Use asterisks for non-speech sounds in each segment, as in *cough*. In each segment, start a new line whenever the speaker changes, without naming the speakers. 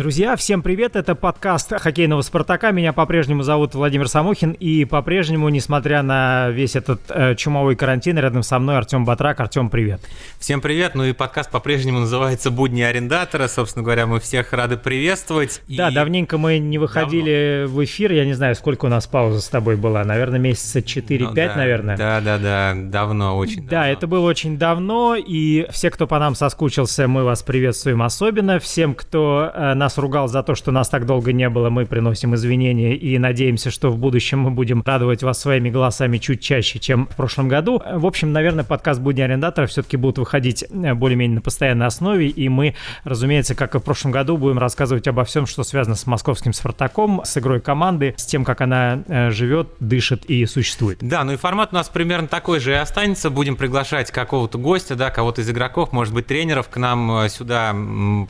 Друзья, всем привет! Это подкаст хоккейного «Спартака». Меня по-прежнему зовут Владимир Самохин. И по-прежнему, несмотря на весь этот э, чумовой карантин, рядом со мной Артем Батрак. Артем, привет!
Всем привет! Ну и подкаст по-прежнему называется «Будни арендатора». Собственно говоря, мы всех рады приветствовать.
Да, и... давненько мы не выходили Давно. в эфир. Я не знаю, сколько у нас пауза с тобой была. Наверное, месяца 4-5, ну, да, наверное.
Да, да, да. Давно, очень
Да, это было очень давно. И все, кто по нам соскучился, мы вас приветствуем особенно. Всем, кто э, нас ругал за то, что нас так долго не было, мы приносим извинения и надеемся, что в будущем мы будем радовать вас своими голосами чуть чаще, чем в прошлом году. В общем, наверное, подкаст «Будни арендатора» все-таки будут выходить э, более-менее на постоянной основе, и мы, разумеется, как и в прошлом году, будем рассказывать обо всем, что связано с московским «Спартаком», с игрой команды, с тем, как она э, живет, дышит и существует.
Да, ну и формат у нас примерно такой же и останется. Будем приглашать какого-то гостя, да, кого-то из игроков, может быть, тренеров к нам э, сюда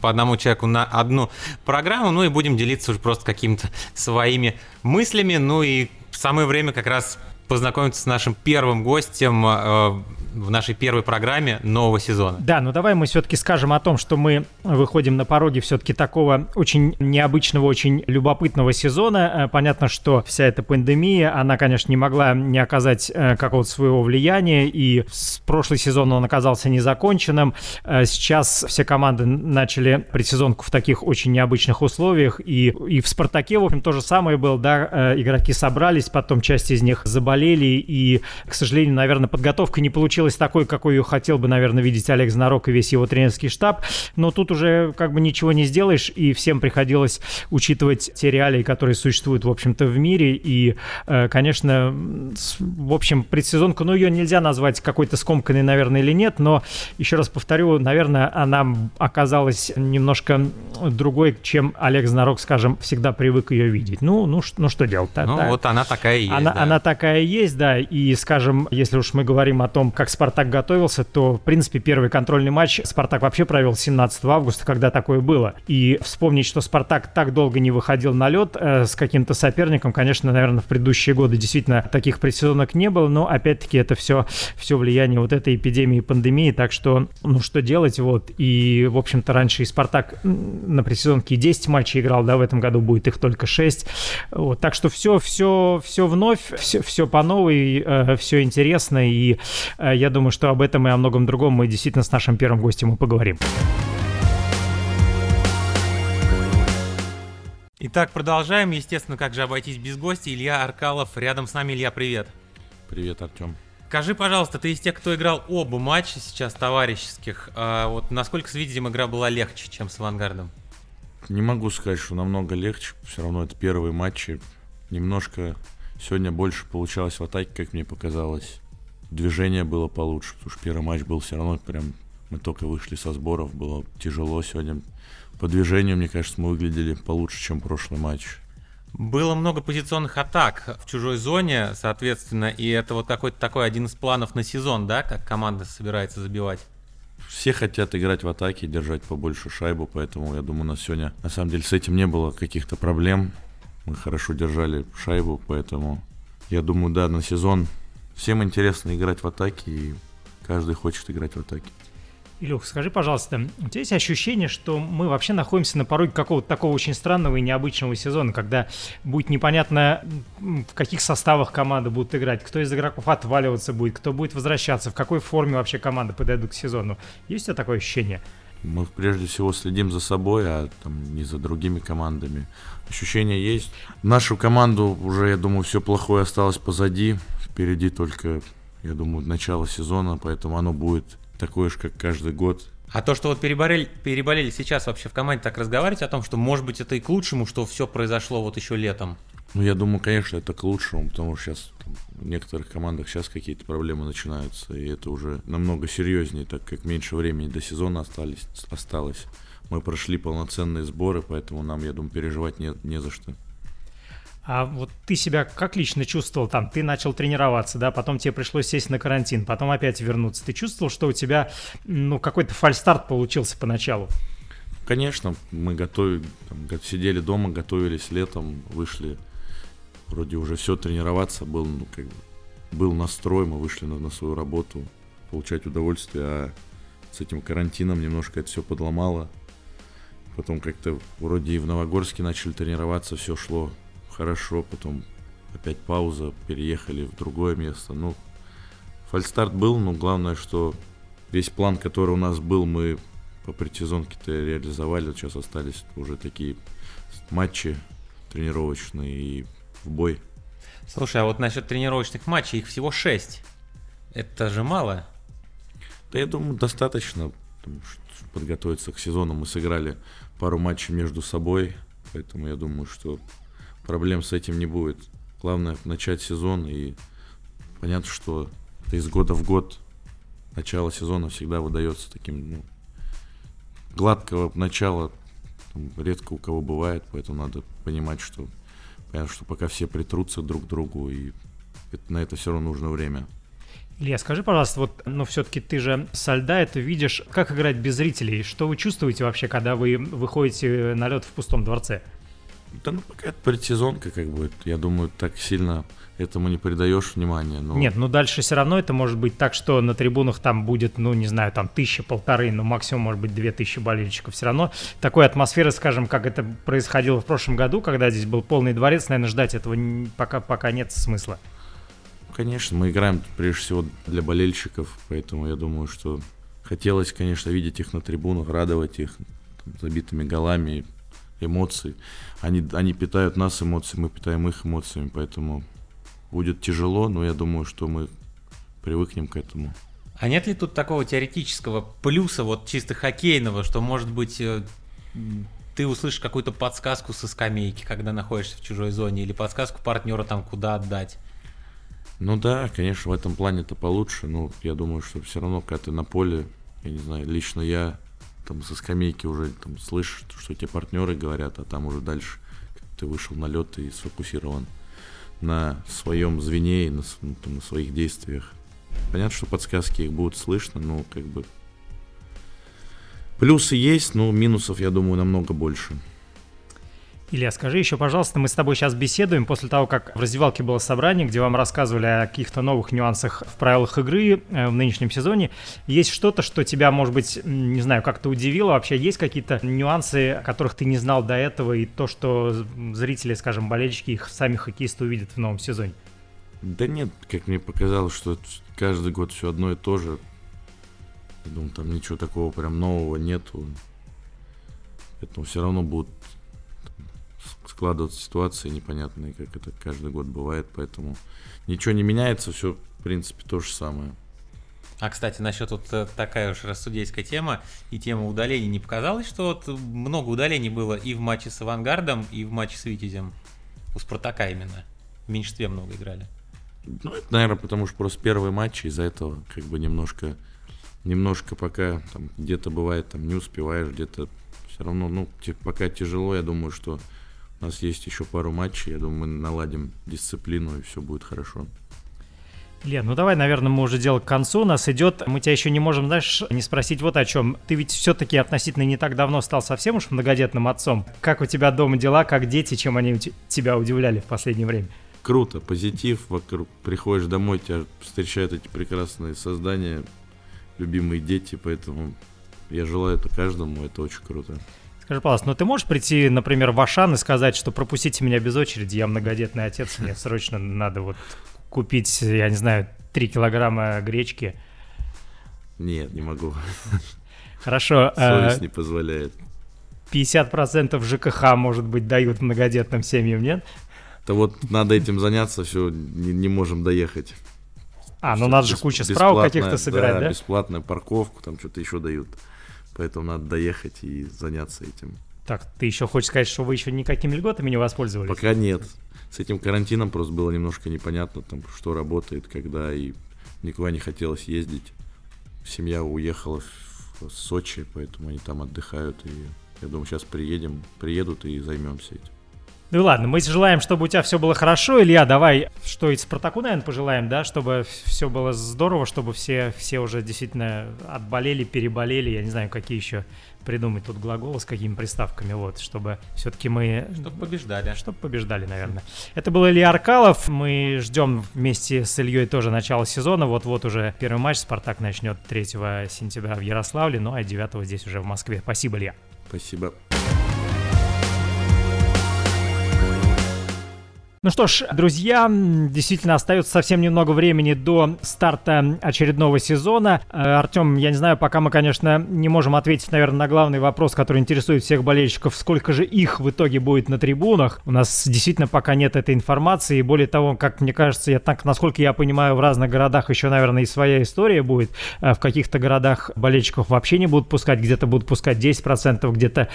по одному человеку на одну программу, ну и будем делиться уже просто какими-то своими мыслями, ну и самое время как раз познакомиться с нашим первым гостем э, в нашей первой программе нового сезона.
Да, ну давай мы все-таки скажем о том, что мы выходим на пороге все-таки такого очень необычного, очень любопытного сезона. Э, понятно, что вся эта пандемия, она, конечно, не могла не оказать э, какого-то своего влияния, и прошлый сезон он оказался незаконченным. Э, сейчас все команды начали предсезонку в таких очень необычных условиях, и, и в «Спартаке», в общем, то же самое было, да, игроки собрались, потом часть из них заболели, и, к сожалению, наверное, подготовка не получилась получилась такой, какой ее хотел бы, наверное, видеть Олег Знарок и весь его тренерский штаб. Но тут уже как бы ничего не сделаешь, и всем приходилось учитывать те реалии, которые существуют, в общем-то, в мире. И, э, конечно, в общем, предсезонку, ну, ее нельзя назвать какой-то скомканной, наверное, или нет, но, еще раз повторю, наверное, она оказалась немножко другой, чем Олег Знарок, скажем, всегда привык ее видеть. Ну, ну, ну что делать?
Ну, да. вот она такая и есть.
Она,
да.
она такая и есть, да. И, скажем, если уж мы говорим о том, как Спартак готовился, то, в принципе, первый контрольный матч Спартак вообще провел 17 августа, когда такое было. И вспомнить, что Спартак так долго не выходил на лед э, с каким-то соперником, конечно, наверное, в предыдущие годы действительно таких предсезонок не было, но, опять-таки, это все, все влияние вот этой эпидемии и пандемии, так что, ну, что делать, вот. И, в общем-то, раньше и Спартак на предсезонке 10 матчей играл, да, в этом году будет их только 6. Вот, так что все, все, все вновь, все, все по новой, э, все интересно, и э, я думаю, что об этом и о многом другом мы действительно с нашим первым гостем и поговорим.
Итак, продолжаем. Естественно, как же обойтись без гостя. Илья Аркалов рядом с нами. Илья, привет.
Привет, Артем.
Скажи, пожалуйста, ты из тех, кто играл оба матча сейчас товарищеских. А вот насколько с Видим игра была легче, чем с Авангардом?
Не могу сказать, что намного легче. Все равно это первые матчи. Немножко сегодня больше получалось в атаке, как мне показалось движение было получше, потому что первый матч был все равно прям, мы только вышли со сборов, было тяжело сегодня. По движению, мне кажется, мы выглядели получше, чем прошлый матч.
Было много позиционных атак в чужой зоне, соответственно, и это вот какой-то такой один из планов на сезон, да, как команда собирается забивать?
Все хотят играть в атаке, держать побольше шайбу, поэтому я думаю, у нас сегодня на самом деле с этим не было каких-то проблем. Мы хорошо держали шайбу, поэтому я думаю, да, на сезон Всем интересно играть в атаке, и каждый хочет играть в атаке.
Илюх, скажи, пожалуйста, у тебя есть ощущение, что мы вообще находимся на пороге какого-то такого очень странного и необычного сезона, когда будет непонятно, в каких составах команды будут играть, кто из игроков отваливаться будет, кто будет возвращаться, в какой форме вообще команда подойдут к сезону. Есть у тебя такое ощущение?
Мы прежде всего следим за собой, а там не за другими командами. Ощущения есть. Нашу команду уже, я думаю, все плохое осталось позади. Впереди только, я думаю, начало сезона, поэтому оно будет такое же, как каждый год.
А то, что вот переболели, переболели сейчас вообще в команде, так разговаривать о том, что может быть это и к лучшему, что все произошло вот еще летом?
Ну, я думаю, конечно, это к лучшему, потому что сейчас там, в некоторых командах сейчас какие-то проблемы начинаются, и это уже намного серьезнее, так как меньше времени до сезона остались, осталось. Мы прошли полноценные сборы, поэтому нам, я думаю, переживать не, не за что.
А вот ты себя как лично чувствовал там? Ты начал тренироваться, да, потом тебе пришлось сесть на карантин, потом опять вернуться. Ты чувствовал, что у тебя, ну, какой-то фальстарт получился поначалу?
Конечно, мы готовили, там, сидели дома, готовились летом, вышли, вроде уже все тренироваться, был, ну, как бы, был настрой, мы вышли на, на свою работу, получать удовольствие, а с этим карантином немножко это все подломало. потом как-то вроде и в Новогорске начали тренироваться, все шло хорошо, потом опять пауза, переехали в другое место. Ну, фальстарт был, но главное, что весь план, который у нас был, мы по предсезонке-то реализовали. Вот сейчас остались уже такие матчи тренировочные и в бой.
Слушай, а вот насчет тренировочных матчей, их всего шесть. Это же мало.
Да я думаю, достаточно подготовиться к сезону. Мы сыграли пару матчей между собой, поэтому я думаю, что проблем с этим не будет. Главное начать сезон и понятно, что из года в год начало сезона всегда выдается таким ну, гладкого начала там, редко у кого бывает, поэтому надо понимать, что понятно, что пока все притрутся друг к другу, и это, на это все равно нужно время.
Илья, скажи, пожалуйста, вот, ну, все-таки ты же со льда это видишь, как играть без зрителей? Что вы чувствуете вообще, когда вы выходите на лед в пустом дворце?
Да, ну, пока это предсезонка, как бы, я думаю, так сильно этому не придаешь внимания. Но...
Нет, ну дальше все равно это может быть так, что на трибунах там будет, ну не знаю, там тысяча, полторы, ну максимум может быть две тысячи болельщиков. Все равно такой атмосферы, скажем, как это происходило в прошлом году, когда здесь был полный дворец, наверное, ждать этого пока, пока нет смысла.
Конечно, мы играем прежде всего для болельщиков, поэтому я думаю, что хотелось, конечно, видеть их на трибунах, радовать их там, забитыми голами, эмоций. Они, они питают нас эмоциями, мы питаем их эмоциями, поэтому будет тяжело, но я думаю, что мы привыкнем к этому.
А нет ли тут такого теоретического плюса, вот чисто хоккейного, что, может быть, э, ты услышишь какую-то подсказку со скамейки, когда находишься в чужой зоне, или подсказку партнера там, куда отдать?
Ну да, конечно, в этом плане это получше, но я думаю, что все равно, когда ты на поле, я не знаю, лично я там со скамейки уже там слышишь, что тебе партнеры говорят, а там уже дальше ты вышел на лед и сфокусирован на своем звене и на, ну, там, на своих действиях. Понятно, что подсказки их будут слышно, но как бы плюсы есть, но минусов, я думаю, намного больше.
Илья, скажи еще, пожалуйста, мы с тобой сейчас беседуем после того, как в раздевалке было собрание, где вам рассказывали о каких-то новых нюансах в правилах игры э, в нынешнем сезоне. Есть что-то, что тебя, может быть, не знаю, как-то удивило? Вообще есть какие-то нюансы, которых ты не знал до этого, и то, что зрители, скажем, болельщики, их сами хоккеисты увидят в новом сезоне?
Да нет, как мне показалось, что каждый год все одно и то же. Я думаю, там ничего такого прям нового нету. Поэтому все равно будут складываться ситуации непонятные, как это каждый год бывает, поэтому ничего не меняется, все, в принципе, то же самое.
А, кстати, насчет вот э, такая уж рассудейская тема и тема удалений, не показалось, что вот много удалений было и в матче с Авангардом, и в матче с Витязем? У Спартака именно. В меньшинстве много играли.
Ну, это, наверное, потому что просто первый матч, из-за этого как бы немножко, немножко пока там где-то бывает, там не успеваешь, где-то все равно, ну, пока тяжело, я думаю, что у нас есть еще пару матчей, я думаю, мы наладим дисциплину и все будет хорошо.
Лен, ну давай, наверное, мы уже дело к концу. У нас идет. Мы тебя еще не можем, знаешь, не спросить вот о чем. Ты ведь все-таки относительно не так давно стал совсем уж многодетным отцом. Как у тебя дома дела, как дети, чем они тебя удивляли в последнее время?
Круто, позитив вокруг. Приходишь домой, тебя встречают эти прекрасные создания, любимые дети, поэтому я желаю это каждому, это очень круто.
Скажи, пожалуйста, ну ты можешь прийти, например, в Ашан и сказать, что пропустите меня без очереди, я многодетный отец, мне срочно надо вот купить, я не знаю, 3 килограмма гречки?
Нет, не могу.
Хорошо.
А Совесть не позволяет.
50% ЖКХ, может быть, дают многодетным семьям, нет?
Да вот надо этим заняться, все, не, не можем доехать.
А, ну надо же куча справок каких-то собирать, да?
Да, бесплатную парковку, там что-то еще дают. Поэтому надо доехать и заняться этим.
Так, ты еще хочешь сказать, что вы еще никакими льготами не воспользовались?
Пока нет. С этим карантином просто было немножко непонятно, там, что работает, когда, и никуда не хотелось ездить. Семья уехала в Сочи, поэтому они там отдыхают, и я думаю, сейчас приедем, приедут и займемся этим.
Ну ладно, мы желаем, чтобы у тебя все было хорошо. Илья, давай, что и Спартаку, наверное, пожелаем, да, чтобы все было здорово, чтобы все, все уже действительно отболели, переболели, я не знаю, какие еще придумать тут глаголы с какими приставками, вот, чтобы все-таки мы...
Чтобы побеждали.
Чтобы побеждали, наверное. Это был Илья Аркалов, мы ждем вместе с Ильей тоже начала сезона, вот-вот уже первый матч Спартак начнет 3 сентября в Ярославле, ну а 9 здесь уже в Москве. Спасибо, Илья.
Спасибо.
Ну что ж, друзья, действительно остается совсем немного времени до старта очередного сезона. Э, Артем, я не знаю, пока мы, конечно, не можем ответить, наверное, на главный вопрос, который интересует всех болельщиков, сколько же их в итоге будет на трибунах. У нас действительно пока нет этой информации, и более того, как мне кажется, я так, насколько я понимаю, в разных городах еще, наверное, и своя история будет. Э, в каких-то городах болельщиков вообще не будут пускать, где-то будут пускать 10%, где-то,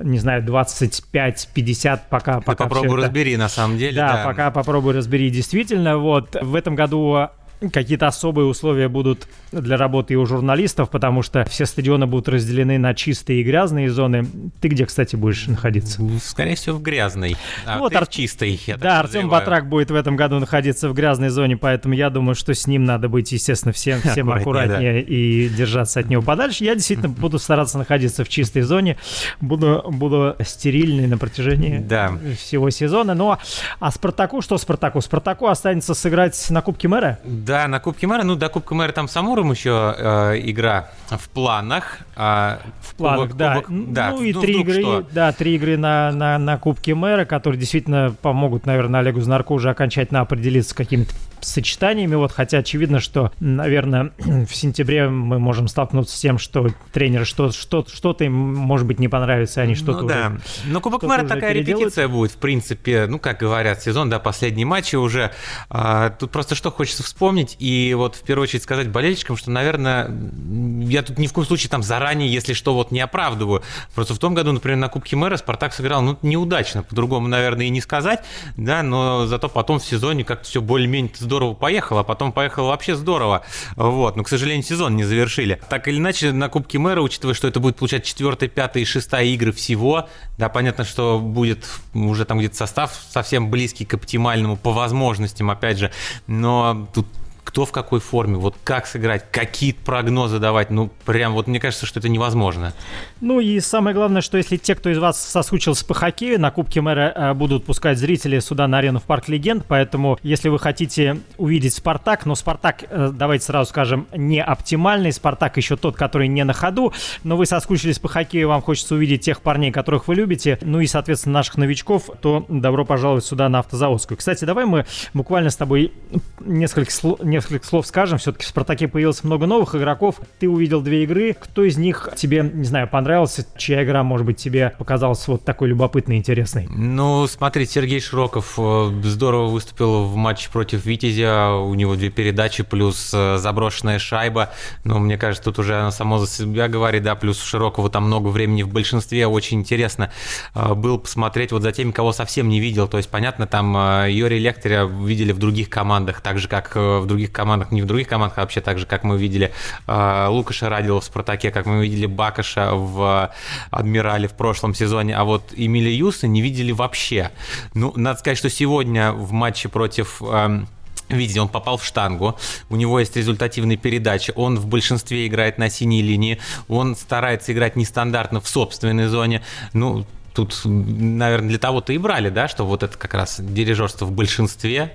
не знаю, 25-50, пока...
Ты пока попробуй разбери, на самом деле
да, да, пока попробуй разбери. Действительно, вот в этом году какие-то особые условия будут для работы и у журналистов, потому что все стадионы будут разделены на чистые и грязные зоны. Ты где, кстати, будешь находиться?
Скорее всего, в грязной. А вот Ар... в чистой.
Да, Артем Батрак будет в этом году находиться в грязной зоне, поэтому я думаю, что с ним надо быть, естественно, всем, *laughs* всем аккуратнее, да. и держаться от него подальше. Я действительно *laughs* буду стараться находиться в чистой зоне, буду, буду стерильный на протяжении да. всего сезона. Но ну, а Спартаку, что Спартаку? Спартаку останется сыграть на Кубке мэра?
Да, на Кубке мэра. Ну, до Кубка мэра там с Амуром еще э, игра в планах.
А, в планах, кубок, да. Кубок, да. Ну и ну, три игры, что? да, три игры на, на, на Кубке мэра, которые действительно помогут, наверное, Олегу Знарку уже окончательно определиться с какими-то сочетаниями. Вот, хотя очевидно, что, наверное, *clears throat* в сентябре мы можем столкнуться с тем, что тренеры что, что, что-то им, может быть, не понравится, они что-то ну, да.
уже... Но Кубок мэра такая репетиция будет, в принципе, ну, как говорят, сезон, да, последние матчи уже. А, тут просто что хочется вспомнить, и вот в первую очередь сказать болельщикам, что, наверное, я тут ни в коем случае там заранее, если что, вот не оправдываю. Просто в том году, например, на Кубке мэра Спартак сыграл, ну, неудачно, по-другому, наверное, и не сказать, да, но зато потом в сезоне как-то все более-менее здорово поехало, а потом поехало вообще здорово. Вот, но, к сожалению, сезон не завершили. Так или иначе, на Кубке мэра, учитывая, что это будет получать 4, 5 и 6 игры всего, да, понятно, что будет уже там где-то состав совсем близкий к оптимальному по возможностям, опять же, но тут кто в какой форме, вот как сыграть, какие прогнозы давать, ну, прям вот мне кажется, что это невозможно.
Ну и самое главное, что если те, кто из вас соскучился по хоккею, на Кубке мэра э, будут пускать зрители сюда на арену в Парк Легенд, поэтому если вы хотите увидеть Спартак, но Спартак, э, давайте сразу скажем, не оптимальный, Спартак еще тот, который не на ходу, но вы соскучились по хоккею, вам хочется увидеть тех парней, которых вы любите, ну и, соответственно, наших новичков, то добро пожаловать сюда на Автозаводскую. Кстати, давай мы буквально с тобой несколько несколько слов скажем. Все-таки в «Спартаке» появилось много новых игроков. Ты увидел две игры. Кто из них тебе, не знаю, понравился? Чья игра, может быть, тебе показалась вот такой любопытной, интересной?
Ну, смотри, Сергей Широков э, здорово выступил в матче против Витязя. У него две передачи плюс э, заброшенная шайба. Ну, мне кажется, тут уже она само за себя говорит, да, плюс у Широкого там много времени в большинстве. Очень интересно э, было посмотреть вот за теми, кого совсем не видел. То есть, понятно, там Юрий Лекторя видели в других командах, так же, как в других командах, не в других командах, а вообще так же, как мы видели э, Лукаша Радила в «Спартаке», как мы видели Бакаша в «Адмирале» в прошлом сезоне, а вот Эмили Юса не видели вообще. Ну, надо сказать, что сегодня в матче против... Э, Видите, он попал в штангу, у него есть результативные передачи, он в большинстве играет на синей линии, он старается играть нестандартно в собственной зоне. Ну, тут, наверное, для того-то и брали, да, что вот это как раз дирижерство в большинстве,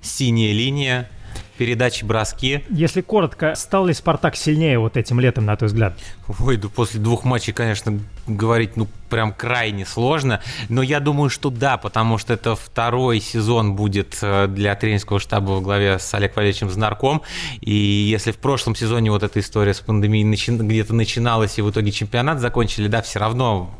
синяя линия, передачи, броски.
Если коротко, стал ли Спартак сильнее вот этим летом, на твой взгляд?
Ой, да после двух матчей, конечно, говорить, ну, прям крайне сложно. Но я думаю, что да, потому что это второй сезон будет э, для тренерского штаба во главе с Олег Валерьевичем Знарком. И если в прошлом сезоне вот эта история с пандемией начи... где-то начиналась, и в итоге чемпионат закончили, да, все равно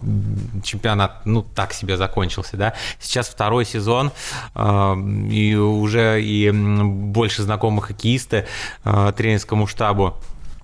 чемпионат, ну, так себе закончился, да. Сейчас второй сезон, э, и уже и больше знакомых хоккеисты э, тренерскому штабу.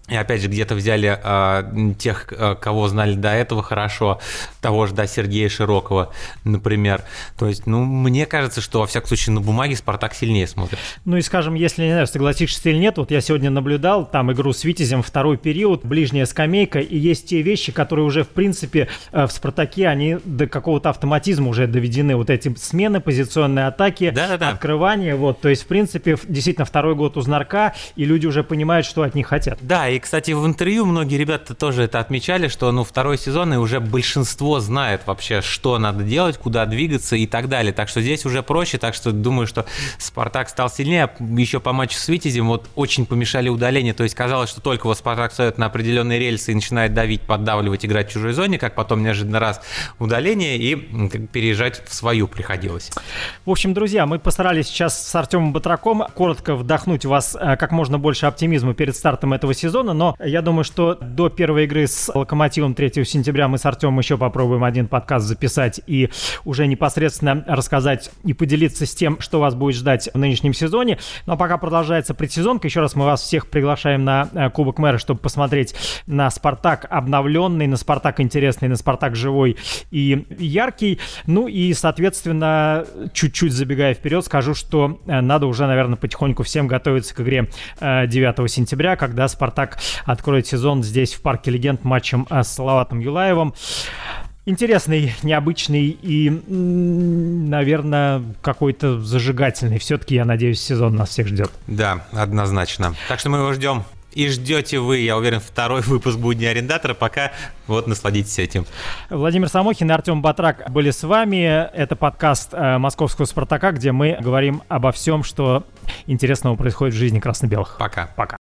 И опять же, где-то взяли э, тех, э, кого знали до этого хорошо, того же, да, Сергея Широкого, например. То есть, ну, мне кажется, что, во всяком случае, на бумаге Спартак сильнее смотрит.
Ну и, скажем, если, не знаю, согласишься или нет, вот я сегодня наблюдал там игру с Витязем, второй период, ближняя скамейка, и есть те вещи, которые уже, в принципе, э, в Спартаке, они до какого-то автоматизма уже доведены. Вот эти смены, позиционные атаки, Да-да-да. открывание, вот. То есть, в принципе, действительно, второй год у Знарка, и люди уже понимают, что от них хотят.
Да, и, кстати, в интервью многие ребята тоже это отмечали, что, ну, второй сезон, и уже большинство знает вообще, что надо делать, куда двигаться и так далее. Так что здесь уже проще, так что думаю, что Спартак стал сильнее. Еще по матчу с Витязем вот очень помешали удаления, то есть казалось, что только вот Спартак стоит на определенные рельсы и начинает давить, поддавливать, играть в чужой зоне, как потом неожиданно раз удаление и переезжать в свою приходилось.
В общем, друзья, мы постарались сейчас с Артемом Батраком коротко вдохнуть вас э, как можно больше оптимизма перед стартом этого сезона, но я думаю, что до первой игры с Локомотивом 3 сентября мы с Артемом еще попробуем один подкаст записать и уже непосредственно рассказать и поделиться с тем, что вас будет ждать в нынешнем сезоне. Но пока продолжается предсезонка, еще раз мы вас всех приглашаем на э, Кубок Мэра, чтобы посмотреть на Спартак обновленный, на Спартак интересный, на Спартак живой и яркий. Ну и, соответственно, чуть-чуть забегая вперед, скажу, что э, надо уже, наверное, потихоньку всем готовиться к игре 9 э, сентября, когда Спартак откроет сезон здесь в Парке Легенд матчем с Салаватом Юлаевым. Интересный, необычный и, наверное, какой-то зажигательный. Все-таки, я надеюсь, сезон нас всех ждет.
Да, однозначно. Так что мы его ждем. И ждете вы, я уверен, второй *laughs* выпуск «Будни арендатора». Пока вот насладитесь этим.
Владимир Самохин и Артем Батрак были с вами. Это подкаст э, «Московского Спартака», где мы говорим обо всем, что интересного происходит в жизни красно-белых.
Пока.
Пока.